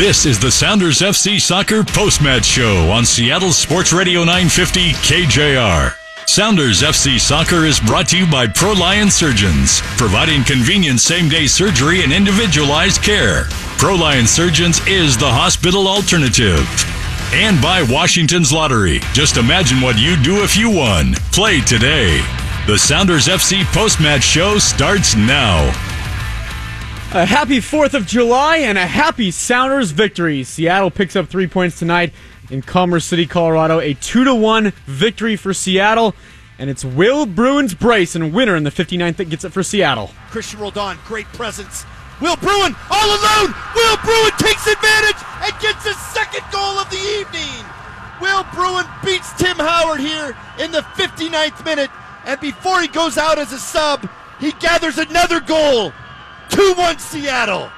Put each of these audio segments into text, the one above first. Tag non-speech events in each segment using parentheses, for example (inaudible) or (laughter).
This is the Sounders FC Soccer Post-Match Show on Seattle Sports Radio 950 KJR. Sounders FC Soccer is brought to you by Proliance Surgeons, providing convenient same-day surgery and individualized care. Proliance Surgeons is the hospital alternative. And by Washington's Lottery. Just imagine what you'd do if you won. Play today. The Sounders FC Post-Match Show starts now. A happy 4th of July and a happy Sounders victory. Seattle picks up three points tonight in Commerce City, Colorado. A 2 to 1 victory for Seattle. And it's Will Bruin's brace and winner in the 59th that gets it for Seattle. Cristian Roldan, great presence. Will Bruin all alone. Will Bruin takes advantage and gets his second goal of the evening. Will Bruin beats Tim Howard here in the 59th minute. And before he goes out as a sub, he gathers another goal 2 1 Seattle.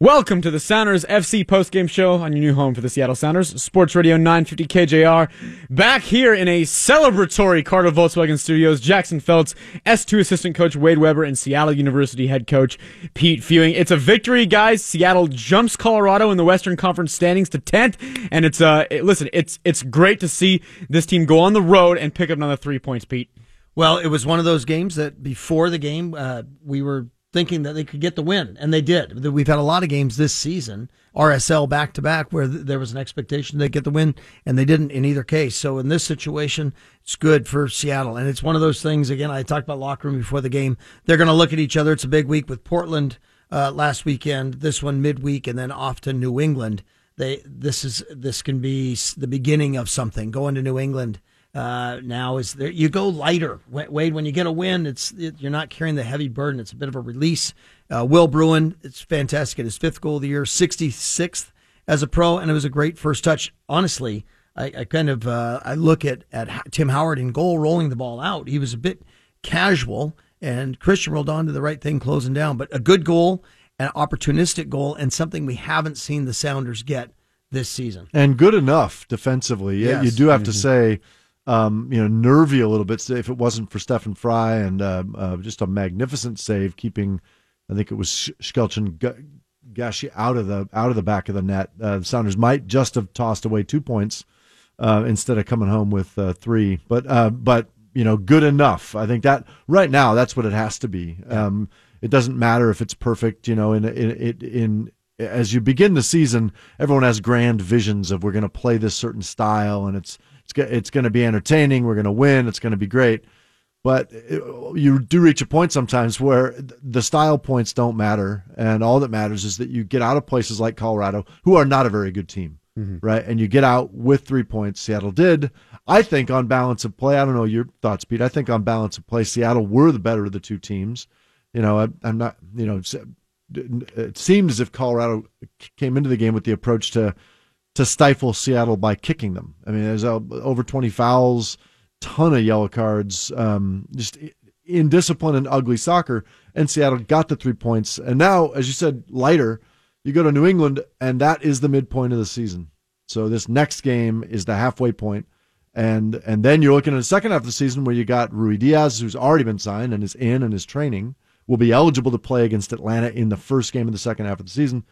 Welcome to the Sounders FC postgame show on your new home for the Seattle Sounders, Sports Radio 950 KJR. Back here in a celebratory Carter Volkswagen Studios, Jackson Felts, S2 assistant coach Wade Webber, and Seattle University head coach Pete Fewing. It's a victory, guys. Seattle jumps Colorado in the Western Conference standings to 10th, and it's uh, it, listen, it's it's great to see this team go on the road and pick up another three points, Pete. Well, it was one of those games that before the game, uh, we were thinking that they could get the win, and they did. We've had a lot of games this season, RSL back to back, where there was an expectation they'd get the win, and they didn't in either case. So in this situation, it's good for Seattle, and it's one of those things. Again, I talked about locker room before the game. They're going to look at each other. It's a big week with Portland uh, last weekend, this one midweek, and then off to New England. They this is this can be the beginning of something. Going to New England uh, now is there you go lighter. Wade when you get a win it's it, you're not carrying the heavy burden. It's a bit of a release. Uh, will bruin it's fantastic. At his fifth goal of the year 66th as a pro and it was a great first touch. Honestly i, I kind of uh, i look at, at tim howard in goal rolling the ball out. He was a bit casual and Cristian Roldan to the right thing closing down. But a good goal an opportunistic goal and something we haven't seen the sounders get this season. And good enough defensively. Yes. you do have mm-hmm. to say um, you know, nervy a little bit if it wasn't for Stefan Frei and uh, uh, just a magnificent save, keeping I think it was Shkelzen Gashi out of the out of the back of the net. Uh, the Sounders might just have tossed away two points uh, instead of coming home with uh, three, but uh, but you know, good enough. I think that right now that's what it has to be. Um, it doesn't matter if it's perfect. You know, in in in, in as you begin the season, everyone has grand visions of we're going to play this certain style, and it's it's it's going to be entertaining. We're going to win. It's going to be great. But it, you do reach a point sometimes where the style points don't matter, and all that matters is that you get out of places like Colorado, who are not a very good team, mm-hmm. right? And you get out with three points. Seattle did. I think on balance of play, I don't know your thoughts, Pete. I think on balance of play, Seattle were the better of the two teams. You know, I, I'm not. You know, it seemed as if Colorado came into the game with the approach to to stifle Seattle by kicking them. I mean, there's over 20 fouls, ton of yellow cards, um, just indiscipline and ugly soccer. And Seattle got the three points. And now, as you said, lighter, you go to New England, and that is the midpoint of the season. So this next game is the halfway point. And and then you're looking at the second half of the season where you got Ruidiaz, who's already been signed and is in and is training, will be eligible to play against Atlanta in the first game of the second half of the season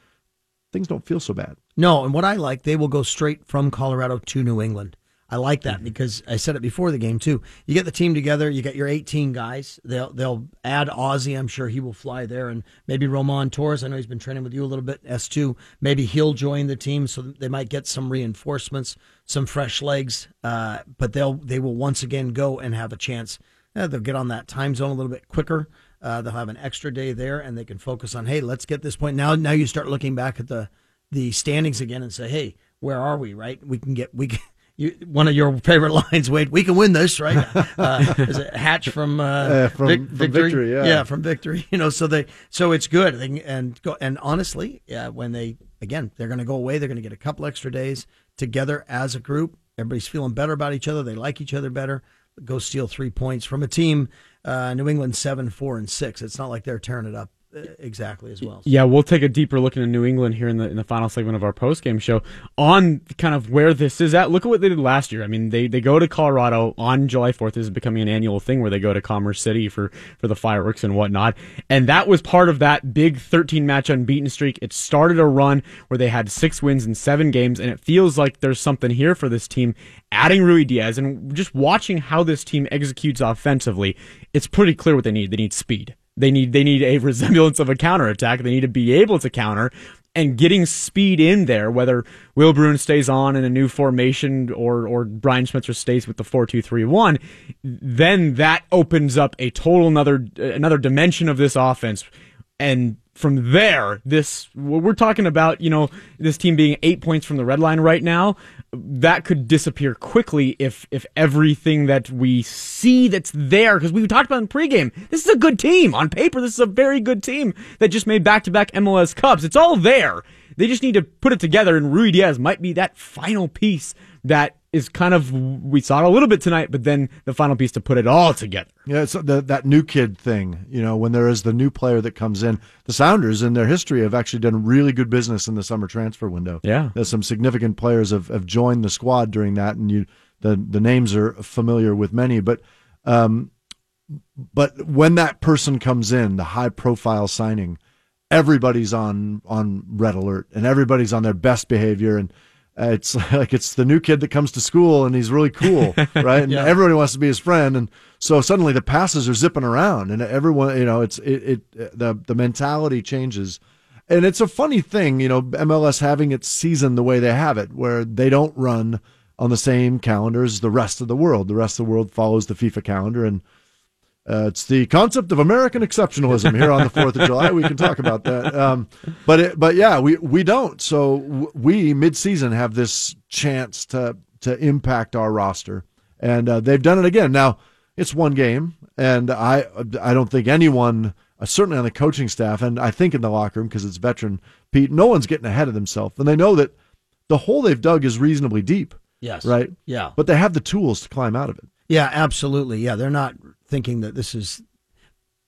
things don't feel so bad. No, and what I like, they will go straight from Colorado to New England. I like that mm-hmm. because I said it before the game too. You get the team together, you get your 18 guys. They'll they'll add Ozzy. I'm sure he will fly there, and maybe Roman Torres. I know he's been training with you a little bit. S2. Maybe he'll join the team, so they might get some reinforcements, some fresh legs. Uh, but they'll they will once again go and have a chance. Uh, they'll get on that time zone a little bit quicker. Uh, they'll have an extra day there, and they can focus on, hey, let's get this point. Now, now you start looking back at the the standings again and say, hey, where are we? Right? We can get we. Can, (laughs) you, one of your favorite (laughs) lines, Wade. We can win this, right? Uh, (laughs) is it Hatch from, uh, uh, from, Vic, from victory? victory? Yeah, yeah, from victory. You know, so they so it's good. They, and go and honestly, yeah, when they again they're going to go away, they're going to get a couple extra days together as a group. Everybody's feeling better about each other. They like each other better. Go steal three points from a team uh, New England seven, four, and six. It's not like they're tearing it up Uh, exactly as well. Yeah, we'll take a deeper look into New England here in the in the final segment of our post game show on kind of where this is at. Look at what they did last year. I mean, they, they go to Colorado on July Fourth. This is becoming an annual thing where they go to Commerce City for for the fireworks and whatnot. And that was part of that big 13 match unbeaten streak. It started a run where they had six wins in seven games, and it feels like there's something here for this team. Adding Ruidiaz and just watching how this team executes offensively, it's pretty clear what they need. They need speed. They need they need a (laughs) resemblance of a counterattack. They need to be able to counter and getting speed in there, whether Will Bruin stays on in a new formation or or Brian Schmetzer stays with the four two three one, then that opens up a total another another dimension of this offense. And from there, this we're talking about, you know, this team being eight points from the red line right now. That could disappear quickly if if everything that we see that's there, because we talked about in pregame, this is a good team on paper. This is a very good team that just made back to back MLS Cups. It's all there. They just need to put it together, and Ruidiaz might be that final piece that is kind of we saw it a little bit tonight, but then the final piece to put it all together. Yeah, it's the, that new kid thing. You know, when there is the new player that comes in, the Sounders in their history have actually done really good business in the summer transfer window. Yeah, there's some significant players have, have joined the squad during that, and you the the names are familiar with many, but. Um, but when that person comes in, the high profile signing, everybody's on on red alert and everybody's on their best behavior and it's (laughs) like it's the new kid that comes to school and he's really cool, (laughs) right? And yeah. everybody wants to be his friend, and so suddenly the passes are zipping around, and everyone, you know, it's it, it the the mentality changes, and it's a funny thing, you know, MLS having its season the way they have it, where they don't run on the same calendar as the rest of the world. The rest of the world follows the FIFA calendar, and uh, it's the concept of American exceptionalism here on the Fourth of (laughs) July. We can talk about that, um, but it, but yeah, we we don't. So w- we midseason have this chance to to impact our roster, and uh, they've done it again. Now it's one game, and I I don't think anyone, uh, certainly on the coaching staff, and I think in the locker room because it's veteran Pete, no one's getting ahead of themselves, and they know that the hole they've dug is reasonably deep. Yes. Right. Yeah. But they have the tools to climb out of it. Yeah, absolutely. Yeah, they're not thinking that this is.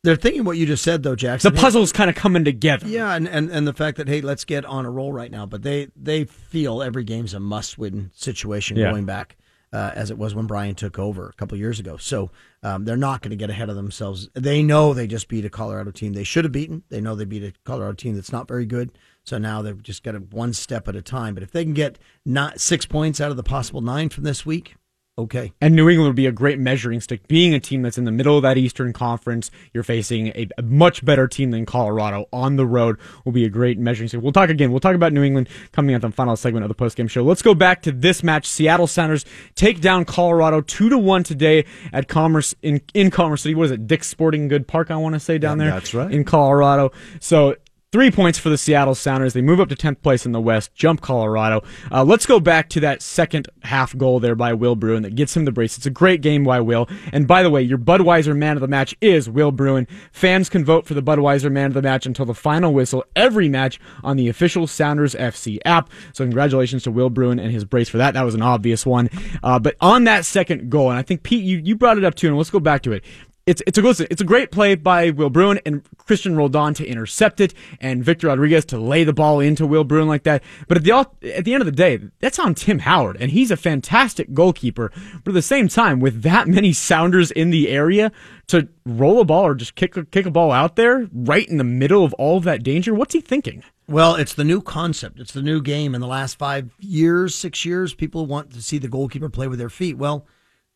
They're thinking what you just said, though, Jackson. The puzzle's kind of coming together. Yeah, and, and, and the fact that hey, let's get on a roll right now. But they they feel every game's a must-win situation yeah. going back uh, as it was when Brian took over a couple years ago. So um, they're not going to get ahead of themselves. They know they just beat a Colorado team they should have beaten. They know they beat a Colorado team that's not very good. So now they've just got it one step at a time. But if they can get not six points out of the possible nine from this week, Okay. And New England would be a great measuring stick. Being a team that's in the middle of that Eastern Conference, you're facing a, a, much better team than Colorado on the road will be a great measuring stick. We'll talk again. We'll talk about New England coming at the final segment of the postgame show. Let's go back to this match. Seattle Sounders take down Colorado two to one today at Commerce in, in Commerce City. What is it? Dick's Sporting Good Park, I want to say down yeah, there. That's right. In Colorado. So Three points for the Seattle Sounders. They move up to 10th place in the West, jump Colorado. Uh, let's go back to that second half goal there by Will Bruin that gets him the brace. It's a great game by Will. And by the way, your Budweiser man of the match is Will Bruin. Fans can vote for the Budweiser man of the match until the final whistle every match on the official Sounders FC app. So congratulations to Will Bruin and his brace for that. That was an obvious one. Uh, but on that second goal, and I think Pete, you, you brought it up too, and let's go back to it it's it's a listen, it's a great play by Will Bruin and Cristian Roldan to intercept it and Victor Rodriguez to lay the ball into Will Bruin like that. But at the at the end of the day, that's on Tim Howard and he's a fantastic goalkeeper. But at the same time, with that many Sounders in the area to roll a ball or just kick kick a ball out there right in the middle of all of that danger, what's he thinking? Well, it's the new concept. It's the new game. In the last five years, six years, people want to see the goalkeeper play with their feet. Well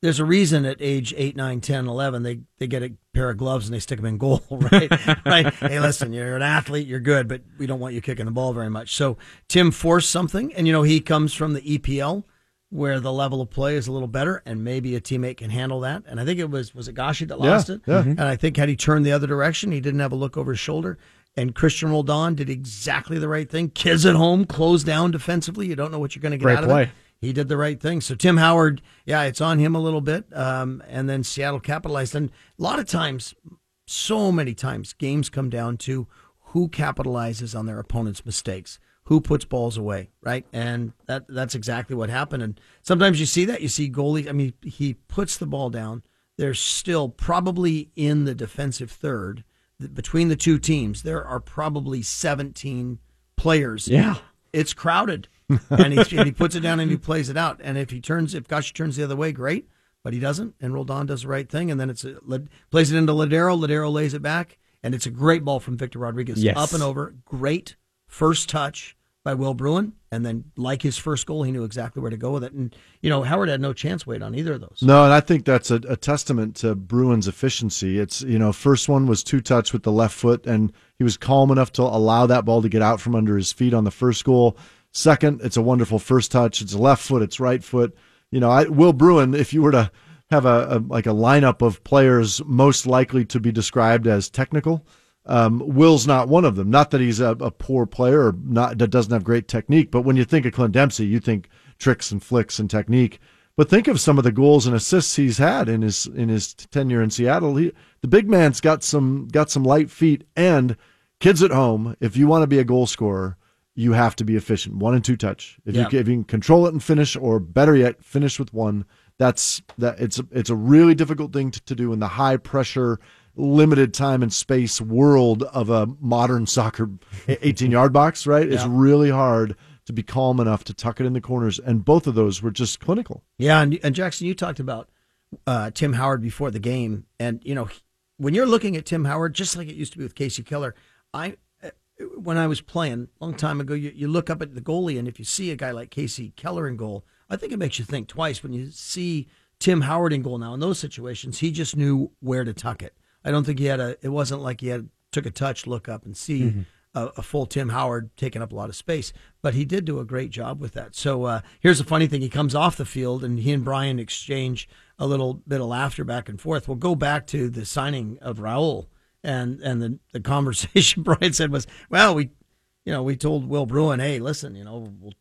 there's a reason at age 8, 9, 10, 11, they, they get a pair of gloves and they stick them in goal, (laughs) right? right? Hey, listen, you're an athlete, you're good, but we don't want you kicking the ball very much. So Tim forced something, and, you know, he comes from the EPL where the level of play is a little better, and maybe a teammate can handle that. And I think it was, was it Gashi that lost yeah, it? Yeah. Mm-hmm. And I think had he turned the other direction, he didn't have a look over his shoulder. And Christian Roldan did exactly the right thing. Kids at home, close down defensively. You don't know what you're going to get Great out play. of it he did the right thing. So Tim Howard, yeah, it's on him a little bit. Um, and then Seattle capitalized. And a lot of times, so many times, games come down to who capitalizes on their opponent's mistakes, who puts balls away, right? And that that's exactly what happened. And sometimes you see that. You see goalie. I mean, he puts the ball down. They're still probably in the defensive third between the two teams, there are probably 17 players. Yeah. It's crowded. And, he, and he puts it down and he plays it out. And if he turns, if Gush turns the other way, great. But he doesn't. And Roldan does the right thing. And then it's a, plays it into Lodeiro. Lodeiro lays it back. And it's a great ball from Victor Rodriguez. Yes. Up and over. Great first touch by Will Bruin, and then like his first goal, he knew exactly where to go with it. And you know, Howard had no chance weight on either of those. No, and I think that's a, a, testament to Bruin's efficiency. It's you know, first one was two touch with the left foot, and he was calm enough to allow that ball to get out from under his feet on the first goal. Second, it's a wonderful first touch. It's left foot, it's right foot. You know, I, Will Bruin, if you were to have a, a like a lineup of players most likely to be described as technical um, Will's not one of them. Not that he's a, a, poor player or not that doesn't have great technique, but when you think of Clint Dempsey, you think tricks and flicks and technique. But think of some of the goals and assists he's had in his in his tenure in Seattle. He, the big man's got some got some light feet. And kids at home, if you want to be a goal scorer, you have to be efficient. One and two touch. If you if you can control it and finish, or better yet, finish with one. That's that. It's a, it's a really difficult thing to, to do in the high pressure limited time and space world of a modern (laughs) soccer 18 yard box, right? Yeah. It's really hard to be calm enough to tuck it in the corners. And both of those were just clinical. Yeah. And, and Jackson, you talked about uh, Tim Howard before the game. And, you know, when you're looking at Tim Howard, just like it used to be with Kasey Keller, I, when I was playing a long time ago, you, you look up at the goalie, and if you see a guy like Kasey Keller in goal, I think it makes you think twice. When you see Tim Howard in goal now in those situations, he just knew where to tuck it. I don't think he had a. It wasn't like he had took a touch, look up, and see mm-hmm. a, a, full Tim Howard taking up a lot of space. But he did do a great job with that. So uh, here's the funny thing: he comes off the field, and he and Brian exchange a little bit of laughter back and forth. We'll go back to the signing of Raul, and and the the conversation (laughs) Brian said was, well, we, you know, we told Will Bruin, hey, listen, you know, we'll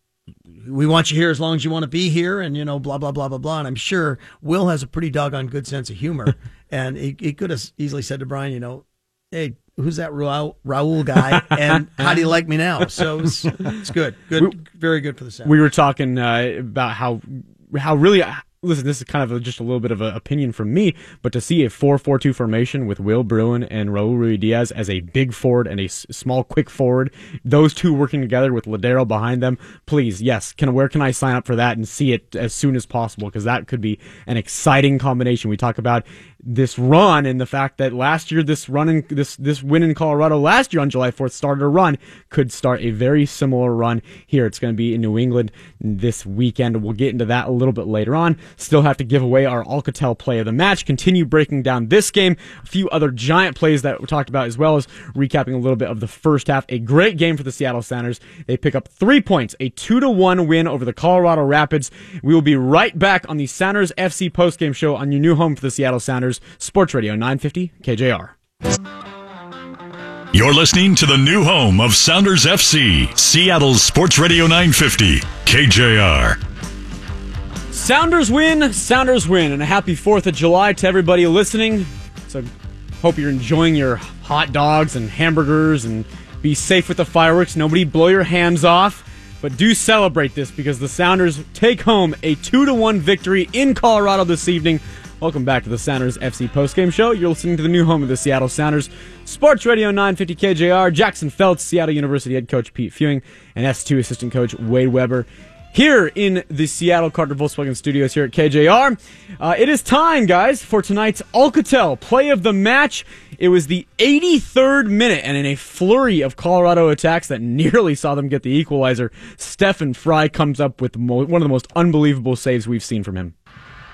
we want you here as long as you want to be here, and you know, blah blah blah blah blah. And I'm sure Will has a pretty doggone good sense of humor, (laughs) and he, he could have easily said to Brian, you know, hey, who's that Raul, Raul guy, and how do you like me now? So it's, it's good, good, we, very good for the Sound. We were talking uh, about how how really listen, this is kind of a, just a little bit of an opinion from me, but to see a 4-4-2 formation with Will Bruin and Raul Ruidiaz as a big forward and a s- small quick forward, those two working together with Lodeiro behind them, please, yes, can where can I sign up for that and see it as soon as possible because that could be an exciting combination. We talk about this run and the fact that last year this run in this this win in Colorado last year on July 4th started a run could start a very similar run here. It's going to be in New England this weekend. We'll get into that a little bit later on. Still have to give away our Alcatel play of the match. Continue breaking down this game. A few other giant plays that we talked about as well as recapping a little bit of the first half. A great game for the Seattle Sounders. They pick up three points, a two to one win over the Colorado Rapids. We will be right back on the Sounders FC postgame show on your new home for the Seattle Sounders, Sports Radio 950 KJR. You're listening to the new home of Sounders FC, Seattle's Sports Radio 950 KJR. Sounders win, Sounders win, and a happy 4th of July to everybody listening. So, hope you're enjoying your hot dogs and hamburgers and be safe with the fireworks. Nobody blow your hands off, but do celebrate this because the Sounders take home a 2 to 1 victory in Colorado this evening. Welcome back to the Sounders FC postgame show. You're listening to the new home of the Seattle Sounders, Sports Radio 950 KJR. Jackson Felts, Seattle University head coach Pete Fewing, and S2 assistant coach Wade Webber here in the Seattle Carter Volkswagen studios here at KJR. Uh, it is time, guys, for tonight's Alcatel play of the match. It was the 83rd minute, and in a flurry of Colorado attacks that (laughs) nearly saw them get the equalizer, Stefan Frei comes up with one of the most unbelievable saves we've seen from him.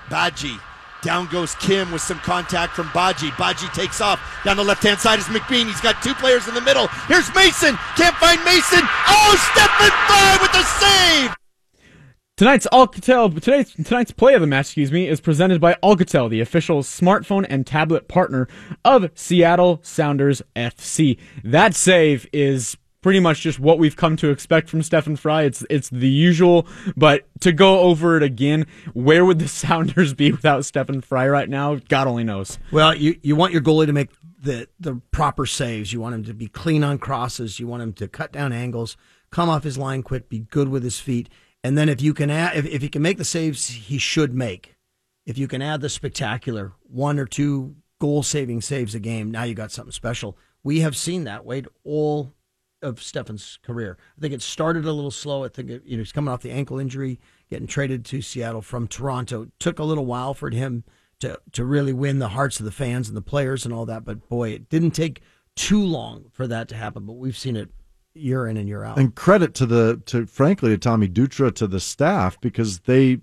Badji. Down goes Kim with some contact from Badji. Badji takes off. Down the left hand side is McBean. He's got two players in the middle. Here's Mason. Can't find Mason. Oh, Stefan Frei with the save. Tonight's Alcatel, tonight's, tonight's play of the match, excuse me, is presented by Alcatel, the official smartphone and tablet partner of Seattle Sounders FC. That save is pretty much just what we've come to expect from Stefan Frei. It's it's the usual, but to go over it again, where would the (laughs) Sounders be without Stefan Frei right now? God only knows. Well, you you want your goalie to make the the proper saves. You want him to be clean on crosses. You want him to cut down angles, come off his line quick, be good with his feet and then if you can add, if, if he can make the saves he should make, if you can add the spectacular one or two goal saving saves a game, now you got something special. we have seen that Wade all of Stefan's career. I think it started a little slow. I think it, you know he's coming off the ankle injury, getting traded to Seattle from Toronto. It took a little while for him to to really win the hearts of the fans and the players and all that. But boy, it didn't take too long for that to happen. But we've seen it year in and year out. And credit to the to frankly to Tommy Dutra to the staff because they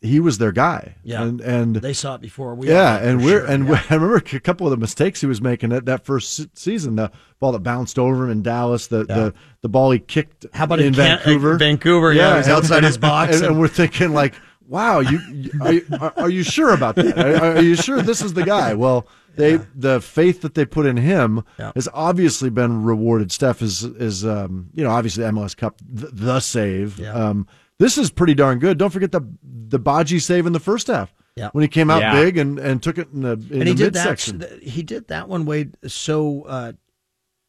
he was their guy. Yeah, and, and they saw it before. We yeah, and we're sure. and yeah. (laughs) I remember a couple of the mistakes he was making at that first season. The ball that bounced over him in Dallas, the yeah. the, the ball he kicked. How about in, in Vancouver? Vancouver, yeah, yeah was outside his (laughs) box, and, and, we're thinking like, wow, you are, you, are you sure about that? Are, are, you sure this is the guy? (laughs) Well. They yeah. the faith that they put in him yeah. has obviously been rewarded. Steph is is um, you know obviously MLS Cup the, the save. Yeah. Um, this is pretty darn good. Don't forget the the Badji save in the first half. Yeah. When he came out big and, and took it in the in and he the did midsection. that. He did that one way so uh,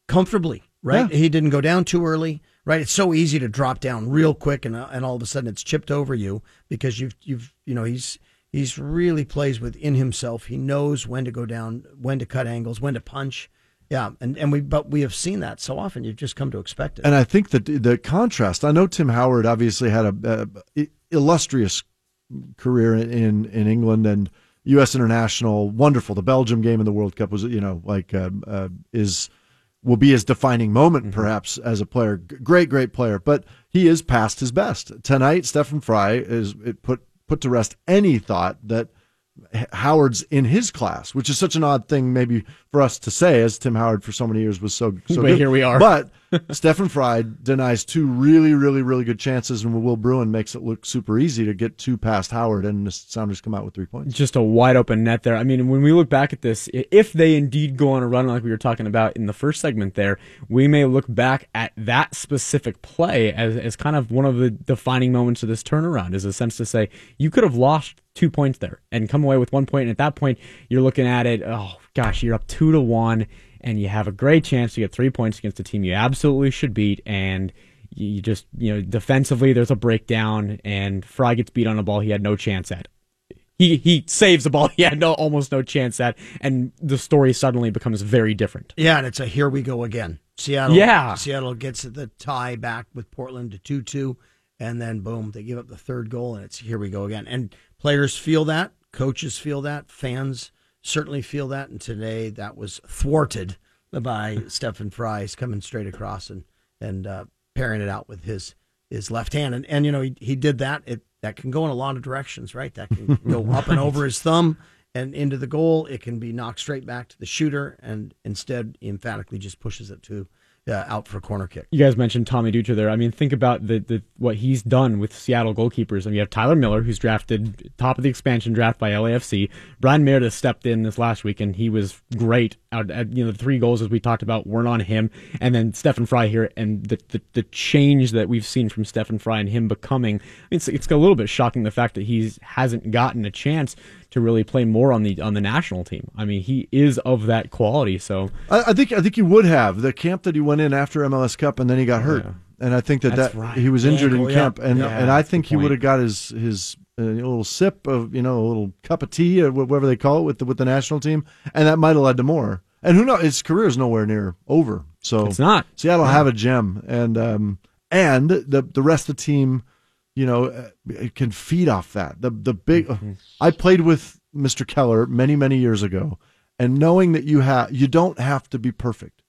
comfortably, right? He didn't go down too early, right? It's so easy to drop down real quick, and uh, and all of a sudden it's chipped over you because you've you've you know he's he's really plays within himself. He knows when to go down, when to cut angles, when to punch. Yeah, and, and we but we have seen that so often. You've just come to expect it. And I think that the contrast. I know Tim Howard obviously had a, a illustrious career in in England and U.S. international. Wonderful. The Belgium game in the World Cup was you know like uh, uh, is will be his defining moment mm-hmm. perhaps as a player. Great, great player, but he is past his best tonight. Stefan Frei is it put put to rest any thought that Howard's in his class, which is such an odd thing maybe for us to say, as Tim Howard for so many years was so so but good. Here we are. But (laughs) Stefan Frei denies two really, really, really good chances, and Will Bruin makes it look super easy to get two past Howard, and the Sounders come out with three points. Just a wide open net there. I mean, when we look back at this, if they indeed go on a run like we were talking about in the first segment there, we may look back at that specific play as, as kind of one of the defining moments of this turnaround, is a sense to say, you could have lost two points there and come away with one point, and at that point, you're looking at it, oh gosh, you're up two to one and you have a great chance to get three points against a team you absolutely should beat. And you just, you know, defensively, there's a breakdown, and Frei gets beat on a ball he had no chance at. He, he saves the ball he had no almost no chance at, and the story suddenly becomes very different. Yeah, and it's a here we go again. Seattle, yeah, Seattle gets the tie back with Portland to two two, and then boom, they give up the third goal, and it's here we go again. And players feel that, coaches feel that, fans certainly feel that. And today that was thwarted by (laughs) Stefan Frei's coming straight across and and uh, pairing it out with his his left hand. And and you know he he did that. It that can go in a lot of directions, right? That can go (laughs) up and over his thumb and into the goal. It can be knocked straight back to the shooter, and instead emphatically just pushes it to uh, out for a corner kick. You guys mentioned Tommy Dutra there. I mean, think about the, the what he's done with Seattle goalkeepers. I mean, you have Tyler Miller, who's drafted top of the expansion draft by LAFC. Bryan Meredith stepped in this last week, and he was great. Out, you know, the three goals as we talked about weren't on him, and then Stefan Frei here, and the, the, the change that we've seen from Stefan Frei and him becoming. It's it's a little bit shocking the fact that he hasn't gotten a chance to really play more on the on the national team. I mean, he is of that quality. So I, I think I think he would have the camp that he went in after MLS Cup, and then he got hurt, yeah. and I think that That's that right. he was injured in camp, and yeah, and I think he would have got his his uh, a little sip of you know a little cup of tea or whatever they call it with the with the national team, and that might have led to more. And who knows? His career is nowhere near over. So it's not. Seattle have a gem, and um and the the rest of the team you know, uh, can feed off that. The the big. Mm-hmm. I played with Mr. Keller many many years ago, and knowing that you have you don't have to be perfect,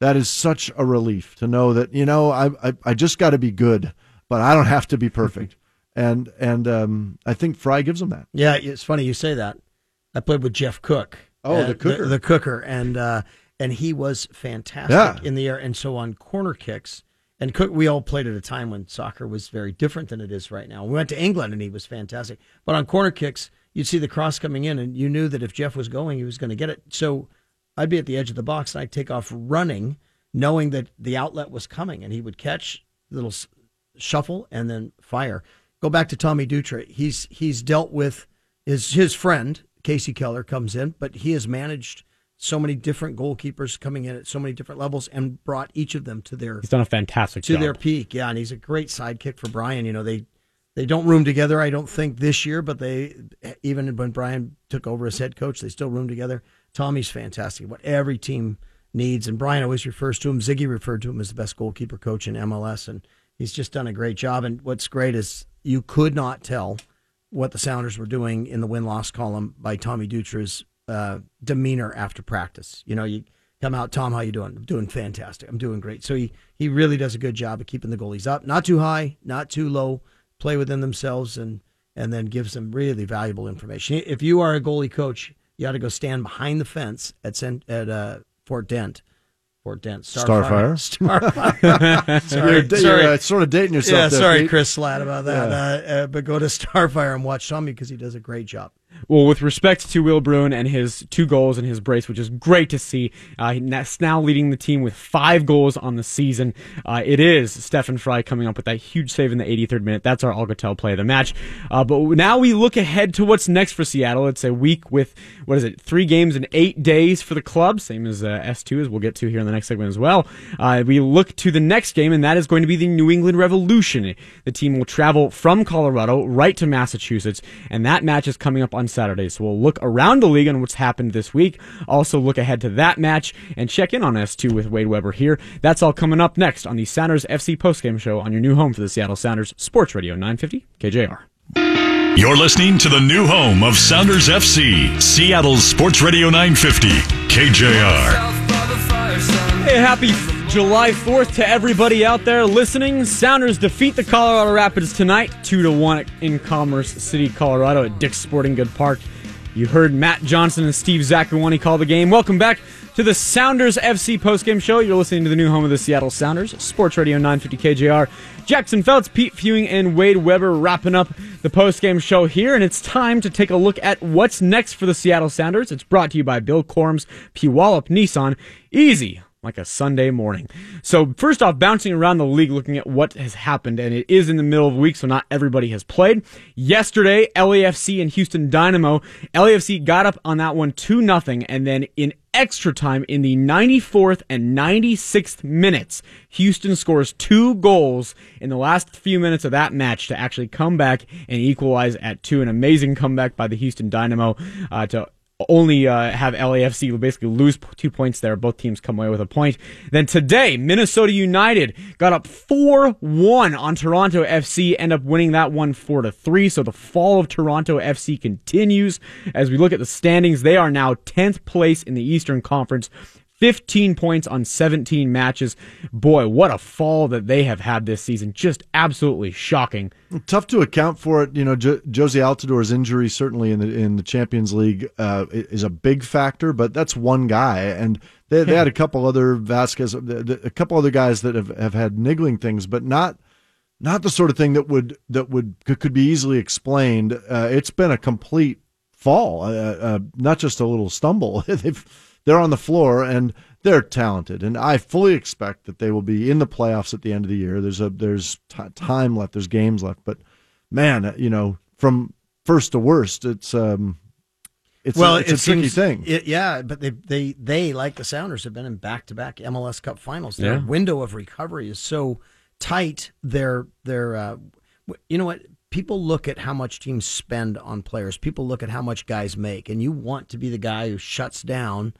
that is such a relief to know that you know I I, I just got to be good, but I don't have to be (laughs) perfect. and and um, I think Frei gives them that. Yeah, it's funny you say that. I played with Jeff Cook. Oh, uh, the cooker, the, the, cooker, and uh, and he was fantastic yeah. in the air. And so on corner kicks and Cook, we all played at a time when soccer was very different than it is right now. We went to England and he was fantastic. But on corner kicks, you'd see the cross coming in, and you knew that if Jeff was going, he was going to get it. So I'd be at the edge of the box and I'd take off running, knowing that the outlet was coming, and he would catch little shuffle and then fire. Go back to Tommy Dutra. He's he's dealt with his his friend Kasey Keller comes in, but he has managed so many different goalkeepers coming in at so many different levels and brought each of them to their he's done a fantastic to job. their peak. Yeah, and he's a great sidekick for Brian. You know they they don't room together. I don't think this year, but they even when Brian took over as head coach, they still room together. Tommy's fantastic. What every team needs. And Brian always refers to him. Sigi referred to him as the best goalkeeper coach in MLS, and he's just done a great job. And what's great is you could not tell what the Sounders were doing in the win loss column by Tommy Dutra's uh, demeanor after practice. You know, you come out, Tom, how you doing? I'm doing fantastic. I'm doing great. So he he really does a good job of keeping the goalies up, not too high, not too low, play within themselves, and and then gives them really valuable information. If you are a goalie coach, you ought to go stand behind the fence at at uh, Fort Dent Fort Dent. Starfire. Starfire. (laughs) sorry, (laughs) you're, sorry. You're, uh, sort of dating yourself. Yeah, there, sorry, Pete. Chris Slat, about that. Yeah. Uh, uh, but go to (laughs) Starfire and watch Tommy because he does a great job. Well, with respect to Will Bruin and his two goals and his brace, which is great to see, uh, now leading the team with five goals on the season. Uh, it is Stefan Frei coming up with that huge save in the 83rd minute. That's our Alcatel play of the match. Uh, but now we look ahead to what's next for Seattle. It's a week with, what is it, three games in eight days for the club, same as uh, S2, as we'll get to here in the next segment as well. Uh, we look to the next game, and that is going to be the New England Revolution. The team will travel from Colorado right to Massachusetts, and that match is coming up on Saturday. So we'll look around the league on what's happened this week. Also look ahead to that match and check in on S2 with Wade Webber here. That's all coming up next on the Sounders FC postgame show on your new home for the Seattle Sounders Sports Radio 950 KJR. You're listening to the new home of Sounders FC, Seattle's Sports Radio 950 KJR. Hey, happy July 4th to everybody out there listening. Sounders defeat the Colorado Rapids tonight, 2 to 1 in Commerce City, Colorado at Dick's Sporting Good Park. You heard Matt Johnson and Steve Zakuani call the game. Welcome back to the Sounders FC postgame show. You're listening to the new home of the Seattle Sounders, Sports Radio 950 KJR. Jackson Felts, Pete Fewing, and Wade Webber wrapping up the postgame show here, and it's time to take a look at what's next for the Seattle Sounders. It's brought to you by Bill Korum's, Puyallup Nissan. Easy like a Sunday morning. So first off, bouncing around the league, looking at what has happened, and it is in the middle of the week, so not everybody has played. Yesterday, LAFC and Houston Dynamo. LAFC got up on that one 2 nothing, and then in extra time in the 94th and 96th minutes, Houston scores two goals in the last few minutes of that match to actually come back and equalize at two. An amazing comeback by the Houston Dynamo uh, to only uh, have LAFC basically lose two points there. Both teams come away with a point. Then today, Minnesota United got up 4-1 on Toronto FC, end up winning that one 4-3. So the fall of Toronto FC continues. As we look at the standings, they are now 10th place in the Eastern Conference 15 points on 17 matches. Boy, what a fall that they have had this season. Just absolutely shocking. Tough to account for it. You know, jo- Jozy Altidore's injury certainly in the in the Champions League uh, is a big factor, but that's one guy, and they, they had a couple other Vasquez, a couple other guys that have, have had niggling things, but not not the sort of thing that would that would could be easily explained. Uh, it's been a complete fall, uh, uh not just a little stumble. (laughs) They've they're on the floor and they're talented, and I fully expect that they will be in the playoffs at the end of the year. There's a there's t- time left, there's games left, but man, you know, from first to worst, it's um, it's well, a, it's it a tricky thing. It, yeah, but they they they like the Sounders have been in back to back MLS Cup finals. Their yeah. window of recovery is so tight. Their their uh, you know what people look at how much teams spend on players. People look at how much guys make, and you want to be the guy who shuts down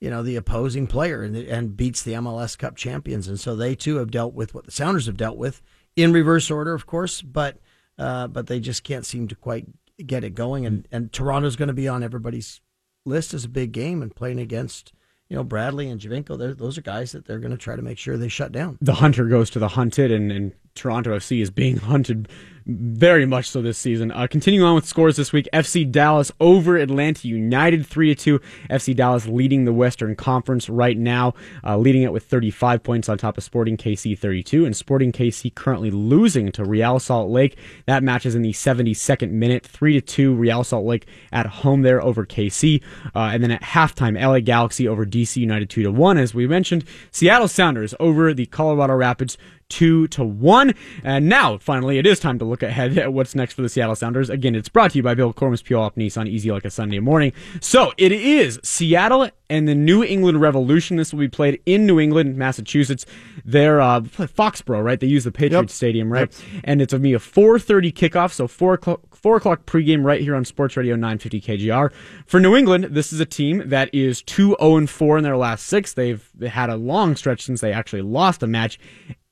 you know the opposing player and, and beats the MLS Cup champions, and so they too have dealt with what the Sounders have dealt with in reverse order, of course, but uh, but they just can't seem to quite get it going. And and Toronto's going to be on everybody's list as a big game and playing against you know Bradley and Giovinco. Those are guys that they're going to try to make sure they shut down. The hunter goes to the hunted, and, and Toronto FC is being (laughs) hunted very much so this season. Uh, continuing on with scores this week, FC Dallas over Atlanta United 3 2. FC Dallas leading the Western Conference right now, uh, leading it with 35 points on top of Sporting KC 32. And Sporting KC currently losing to Real Salt Lake. That match is in the 72nd minute, 3 2. Real Salt Lake at home there over KC. Uh, and then at halftime, LA Galaxy over DC United 2 1. As we mentioned, Seattle Sounders over the Colorado Rapids two to one. And now, finally, it is time to look look ahead at what's next for the Seattle Sounders. Again, it's brought to you by Bill Korum's Puyallup Nissan, easy like a Sunday morning. So it is Seattle and the New England Revolution. This will be played in New England, Massachusetts. They're uh, Foxborough, right? They use the Patriots yep. Stadium, right? Yep. And it's a me a 4:30 kickoff, so four o'clock. Four o'clock pregame right here on Sports Radio 950 KJR. For New England, this is a team that is 2 0 4 in their last six. They've had a long stretch since they actually lost a match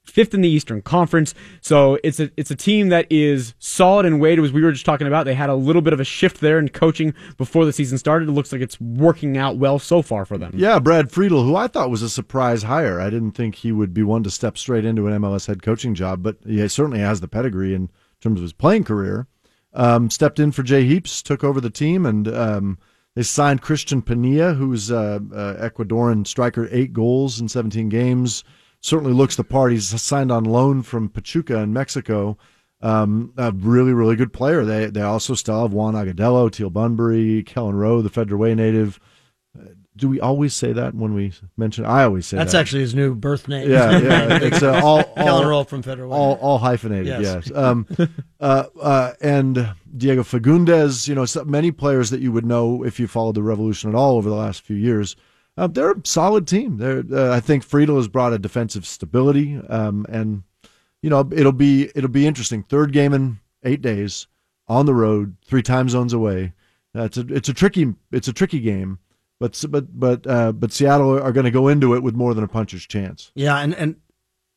fifth in the Eastern Conference. So it's a it's a team that is solid and weighted, as we were just talking about. They had a little bit of a shift there in coaching before the season started. It looks like it's working out well so far for them. Yeah, Brad Friedel, who I thought was a surprise hire. I didn't think he would be one to step straight into an MLS head coaching job, but he certainly has the pedigree in terms of his playing career. Um, stepped in for Jay Heaps, took over the team, and um, they signed Cristian Penilla, who's uh, Ecuadorian striker, eight goals in 17 games certainly looks the part. He's signed on loan from Pachuca in Mexico. Um, a really, really good player. They they also still have Juan Agudelo, Teal Bunbury, Kelyn Rowe, the Federal Way native. Uh, do we always say that when we mention? I always say that's that. actually his new birth name. Yeah, yeah. (laughs) It's uh, all, all Kelyn Rowe from Federal Way. All, all hyphenated. Yes. yes. Um, uh, uh, and Diego Fagundez. You know, many players that you would know if you followed the Revolution at all over the last few years uh, they're a solid team. They're, uh, I think Friedel has brought a defensive stability, um, and you know it'll be it'll be interesting. Third game in eight days on the road, three time zones away. Uh, it's a it's a tricky it's a tricky game, but but but uh, but Seattle are going to go into it with more than a puncher's chance. Yeah, and and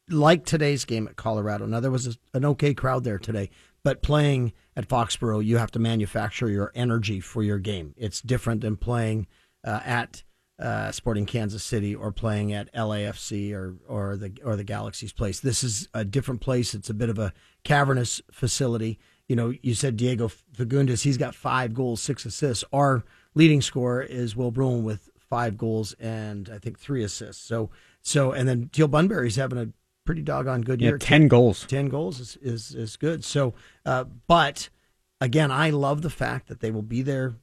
like today's game at Colorado. Now there was a, an okay crowd there today, but playing at Foxborough, you have to manufacture your energy for your game. It's different than playing uh, at uh, Sporting Kansas City or playing at LAFC or or the or the Galaxy's place. This is a different place. It's a bit of a cavernous facility. You know, you said Diego Fagundez. He's got five goals, six assists. Our leading scorer is Will Bruin with five goals and I think three assists. So so and then Teal Bunbury's having a pretty doggone good yeah, year. Ten goals. Ten goals is is, is good. So, uh, but again, I love the fact that they will be there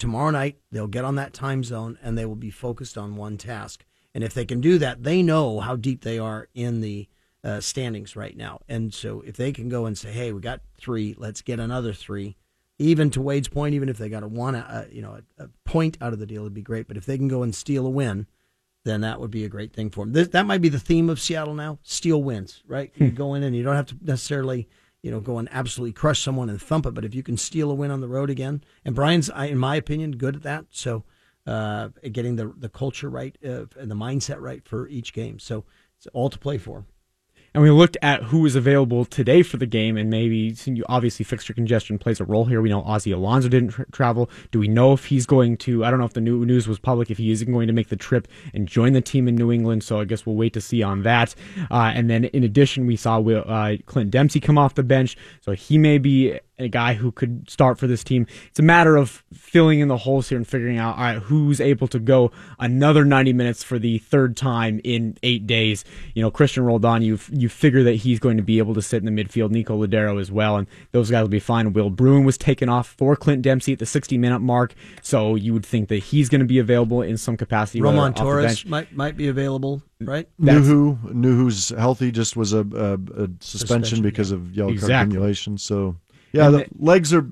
tomorrow night they'll get on that time zone and they will be focused on one task. And if they can do that, they know how deep they are in the uh, standings right now. And so if they can go and say, "Hey, we got three, let's get another three, even to Wade's point, even if they got a one, uh, you know, a, a, point out of the deal, it'd be great. But if they can go and steal a win, then that would be a great thing for them. This, that might be the theme of Seattle now: steal wins. Right? you hmm. go in and you don't have to necessarily you know, go and absolutely crush someone and thump it. But if you can steal a win on the road again, and Brian's, in my opinion, good at that. So uh, getting the the culture right uh, and the mindset right for each game. So it's all to play for and we looked at who was available today for the game, and maybe obviously fixture congestion plays a role here. We know Ozzie Alonso didn't tra- travel. Do we know if he's going to? I don't know if the new news was public if he is going to make the trip and join the team in New England. So I guess we'll wait to see on that. Uh, and then in addition, we saw uh, Clint Dempsey come off the bench, so he may be a guy who could start for this team. It's a matter of filling in the holes here and figuring out all right, who's able to go another 90 minutes for the third time in eight days. You know, Cristian Roldan, you you figure that he's going to be able to sit in the midfield. Nico Lodeiro as well, and those guys will be fine. Will Bruin was taken off for Clint Dempsey at the 60 minute mark, so you would think that he's going to be available in some capacity. Roman Torres might might be available, right? Nouhou, Nouhou's healthy, just was a, a, a suspension, suspension, because yeah. of yellow exactly. card accumulation. So yeah, and the, the legs are.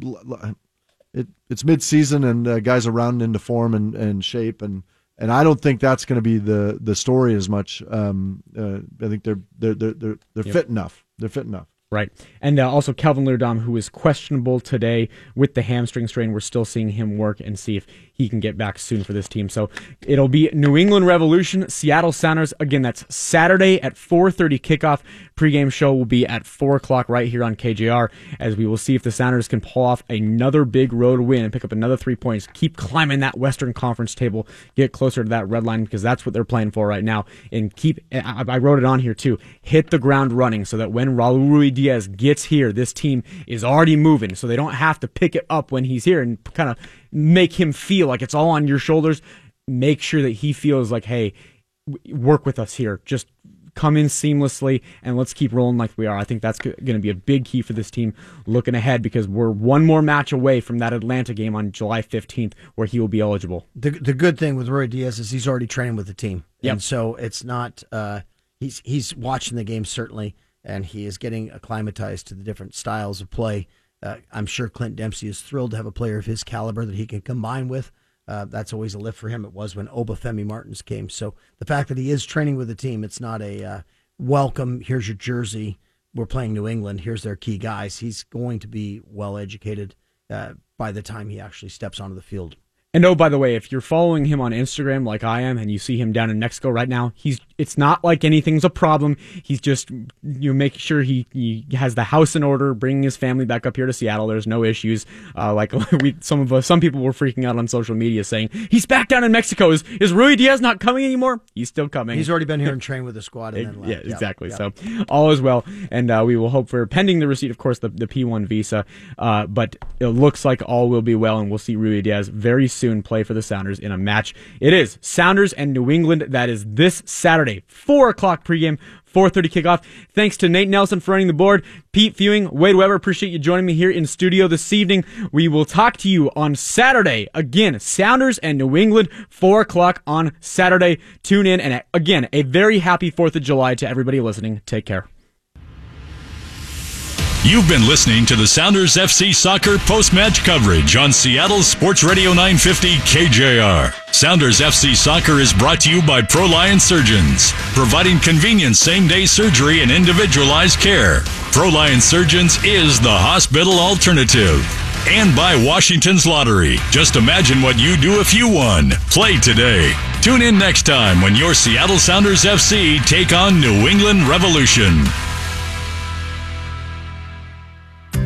It, it's mid-season and uh, guys are rounding into form and, and shape and and I don't think that's going to be the the story as much. Um, uh, I think they're they're they're they're, they're yep. fit enough. They're fit enough. Right. And uh, also Kelvin Leerdam, who is questionable today with the hamstring strain. We're still seeing him work and see if he can get back soon for this team. So it'll be New England Revolution, Seattle Sounders. Again, that's Saturday at 4.30 kickoff. Pregame show will be at 4 o'clock right here on KJR as we will see if the Sounders can pull off another big road win and pick up another three points. Keep climbing that Western Conference table. Get closer to that red line because that's what they're playing for right now. And keep, I wrote it on here too, hit the ground running so that when Raul Ruidiaz gets here, this team is already moving. So they don't have to pick it up when he's here and kind of make him feel like it's all on your shoulders. Make sure that he feels like, hey, work with us here. Just come in seamlessly and let's keep rolling like we are. I think that's going to be a big key for this team looking ahead because we're one more match away from that Atlanta game on July 15th where he will be eligible. The the good thing with Ruidiaz is he's already training with the team. Yep. And so it's not uh, he's he's watching the game certainly and he is getting acclimatized to the different styles of play. Uh, I'm sure Clint Dempsey is thrilled to have a player of his caliber that he can combine with. Uh, that's always a lift for him. It was when Obafemi Martins came. So the fact that he is training with the team, it's not a uh, welcome. Here's your jersey. We're playing New England. Here's their key guys. He's going to be well educated uh, by the time he actually steps onto the field. And oh, by the way, if you're following him on Instagram like I am, and you see him down in Mexico right now, he's it's not like anything's a problem. He's just you know, making sure he, he has the house in order, bringing his family back up here to Seattle. There's no issues. Uh, like (laughs) we, some of us, some people were freaking out on social media saying he's back down in Mexico. Is is Ruidíaz not coming anymore? He's still coming. He's already been here and (laughs) trained with the squad. And then left. Yeah, exactly. Yep. So all is well, and uh, we will hope for pending the receipt, of course, the the P1 visa. Uh, but it looks like all will be well, and we'll see Ruidíaz very soon play for the Sounders in a match. It is Sounders and New England. That is this Saturday. 4 o'clock pregame, 4.30 kickoff. Thanks to Nate Nelson for running the board. Pete Fewing, Wade Webber, appreciate you joining me here in studio this evening. We will talk to you on Saturday. Again, Sounders and New England, 4 o'clock on Saturday. Tune in. And again, a very happy 4th of July to everybody listening. Take care. You've been listening to the Sounders FC soccer post-match coverage on Seattle Sports Radio 950 KJR. Sounders FC soccer is brought to you by Proliance Surgeons, providing convenient same-day surgery and individualized care. Proliance Surgeons is the hospital alternative. And by Washington's Lottery. Just imagine what you do if you won. Play today. Tune in next time when your Seattle Sounders FC take on New England Revolution.